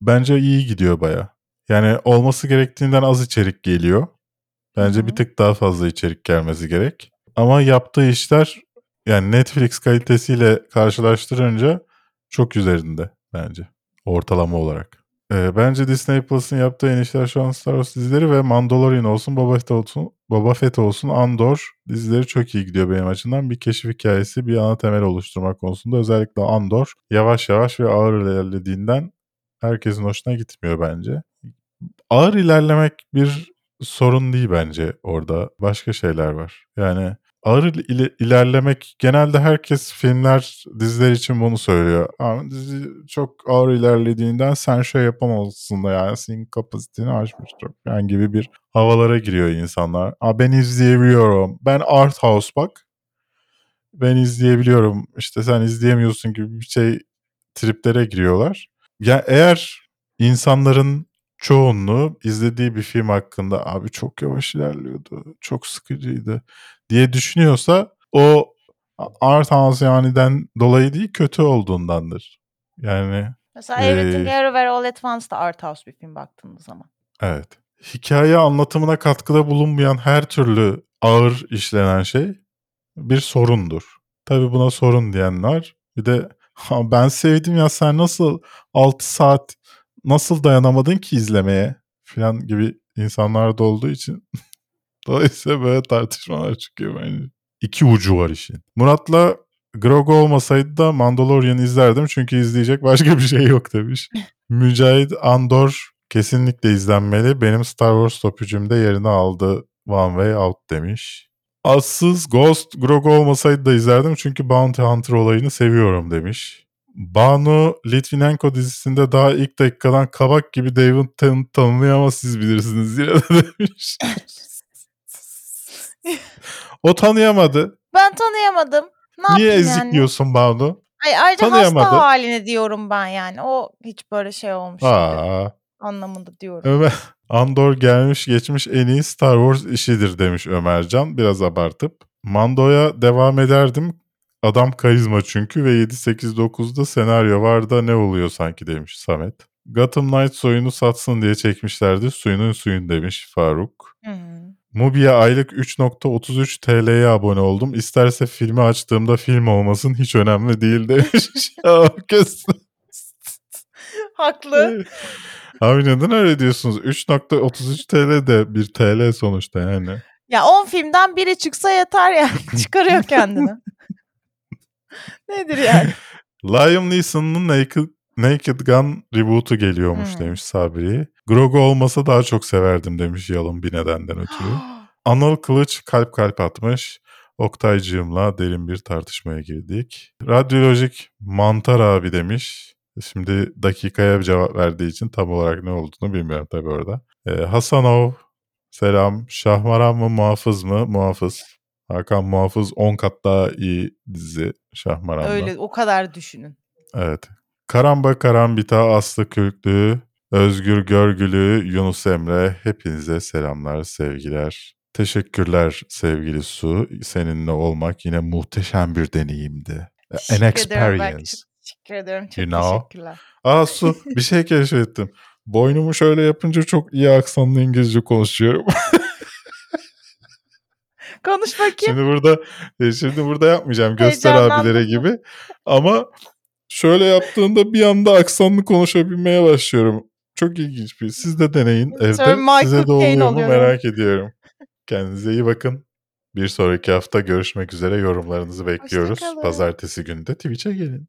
Bence iyi gidiyor baya. Yani olması gerektiğinden az içerik geliyor. Bence hı. bir tık daha fazla içerik gelmesi gerek. Ama yaptığı işler yani Netflix kalitesiyle karşılaştırınca çok üzerinde bence ortalama olarak. Ee, bence Disney Plus'ın yaptığı en işler şu an Star Wars dizileri ve Mandalorian olsun, Boba Fett olsun, Boba Fett olsun, Andor dizileri çok iyi gidiyor benim açımdan. Bir keşif hikayesi, bir ana temel oluşturmak konusunda özellikle Andor yavaş yavaş ve ağır ilerlediğinden herkesin hoşuna gitmiyor bence. Ağır ilerlemek bir sorun değil bence orada. Başka şeyler var. Yani ağır ile- ilerlemek genelde herkes filmler, diziler için bunu söylüyor. Ama dizi çok ağır ilerlediğinden sen şey yapamazsın da yani senin kapasiteni aşmıştır yani gibi bir havalara giriyor insanlar. Aa, ben izleyebiliyorum. Ben art house bak. Ben izleyebiliyorum. İşte sen izleyemiyorsun gibi bir şey triplere giriyorlar. Ya eğer insanların çoğunluğu izlediği bir film hakkında abi çok yavaş ilerliyordu, çok sıkıcıydı diye düşünüyorsa o art house yaniden dolayı değil kötü olduğundandır. Yani Mesela Ee, Everything Everywhere All at Once da art house bir film baktığımız zaman. evet. Hikaye anlatımına katkıda bulunmayan her türlü ağır işlenen şey bir sorundur. Tabii buna sorun diyenler bir de "Ha, ben sevdim ya sen nasıl 6 saat nasıl dayanamadın ki izlemeye falan gibi insanlar da olduğu için dolayısıyla böyle tartışmalar çıkıyor bence. İki ucu var işin. Murat'la Grogu olmasaydı da Mandalorian izlerdim çünkü izleyecek başka bir şey yok demiş. Mücahit Andor kesinlikle izlenmeli. Benim Star Wars topücümde yerini aldı One Way Out demiş. Assız Ghost Grogu olmasaydı da izlerdim çünkü Bounty Hunter olayını seviyorum demiş. Banu Litvinenko dizisinde daha ilk dakikadan kabak gibi David Tennant tanımlıyor ama siz bilirsiniz diye de demiş. o tanıyamadı. Ben tanıyamadım. Ne Niye yapayım yani? ezikliyorsun Banu? Ay, ayrıca Tanıyamadı. hasta halini diyorum ben yani. O hiç böyle şey olmuş Aa, anlamında diyorum. Ömer Andor gelmiş geçmiş en iyi Star Wars işidir demiş Ömercan biraz abartıp. Mando'ya devam ederdim. Adam karizma çünkü ve 7-8-9'da senaryo var da ne oluyor sanki demiş Samet. Gotham Knights oyunu satsın diye çekmişlerdi. Suyunun suyun demiş Faruk. Hı. Mubi'ye aylık 3.33 TL'ye abone oldum. İsterse filmi açtığımda film olmasın hiç önemli değil demiş. Haklı. Abi neden öyle diyorsunuz? 3.33 TL de bir TL sonuçta yani. ya 10 filmden biri çıksa yeter yani. Çıkarıyor kendini. Nedir yani? Liam Neeson'un Naked, Naked Gun reboot'u geliyormuş Hmm. demiş Sabri. Grogu olmasa daha çok severdim demiş Yalın bir nedenden ötürü. Anıl Kılıç kalp kalp atmış. Oktaycığımla derin bir tartışmaya girdik. Radyolojik mantar abi demiş. Şimdi dakikaya cevap verdiği için tam olarak ne olduğunu bilmiyorum tabii orada. Ee, Hasanov selam. Şahmaran mı muhafız mı? Muhafız. Hakan Muhafız 10 kat daha iyi dizi Şahmaran'da. Öyle o kadar düşünün. Evet. Karamba Karambita, Aslı Kürklü, Özgür Görgülü, Yunus Emre hepinize selamlar, sevgiler. Teşekkürler sevgili Su. Seninle olmak yine muhteşem bir deneyimdi. An Teşekkür ederim experience. Berk'cim. Teşekkür ederim. Çok You know. teşekkürler. Aa Su bir şey keşfettim. Boynumu şöyle yapınca çok iyi aksanlı İngilizce konuşuyorum. Konuş bakayım. şimdi burada e, şimdi burada yapmayacağım göster abilere gibi. Ama şöyle yaptığında bir anda aksanlı konuşabilmeye başlıyorum. Çok ilginç bir. Siz de deneyin evde. Michael Size de Caine oluyor mu oluyorum. merak ediyorum. Kendinize iyi bakın. Bir sonraki hafta görüşmek üzere. Yorumlarınızı bekliyoruz. kalın. Pazartesi günü de Twitch'e gelin.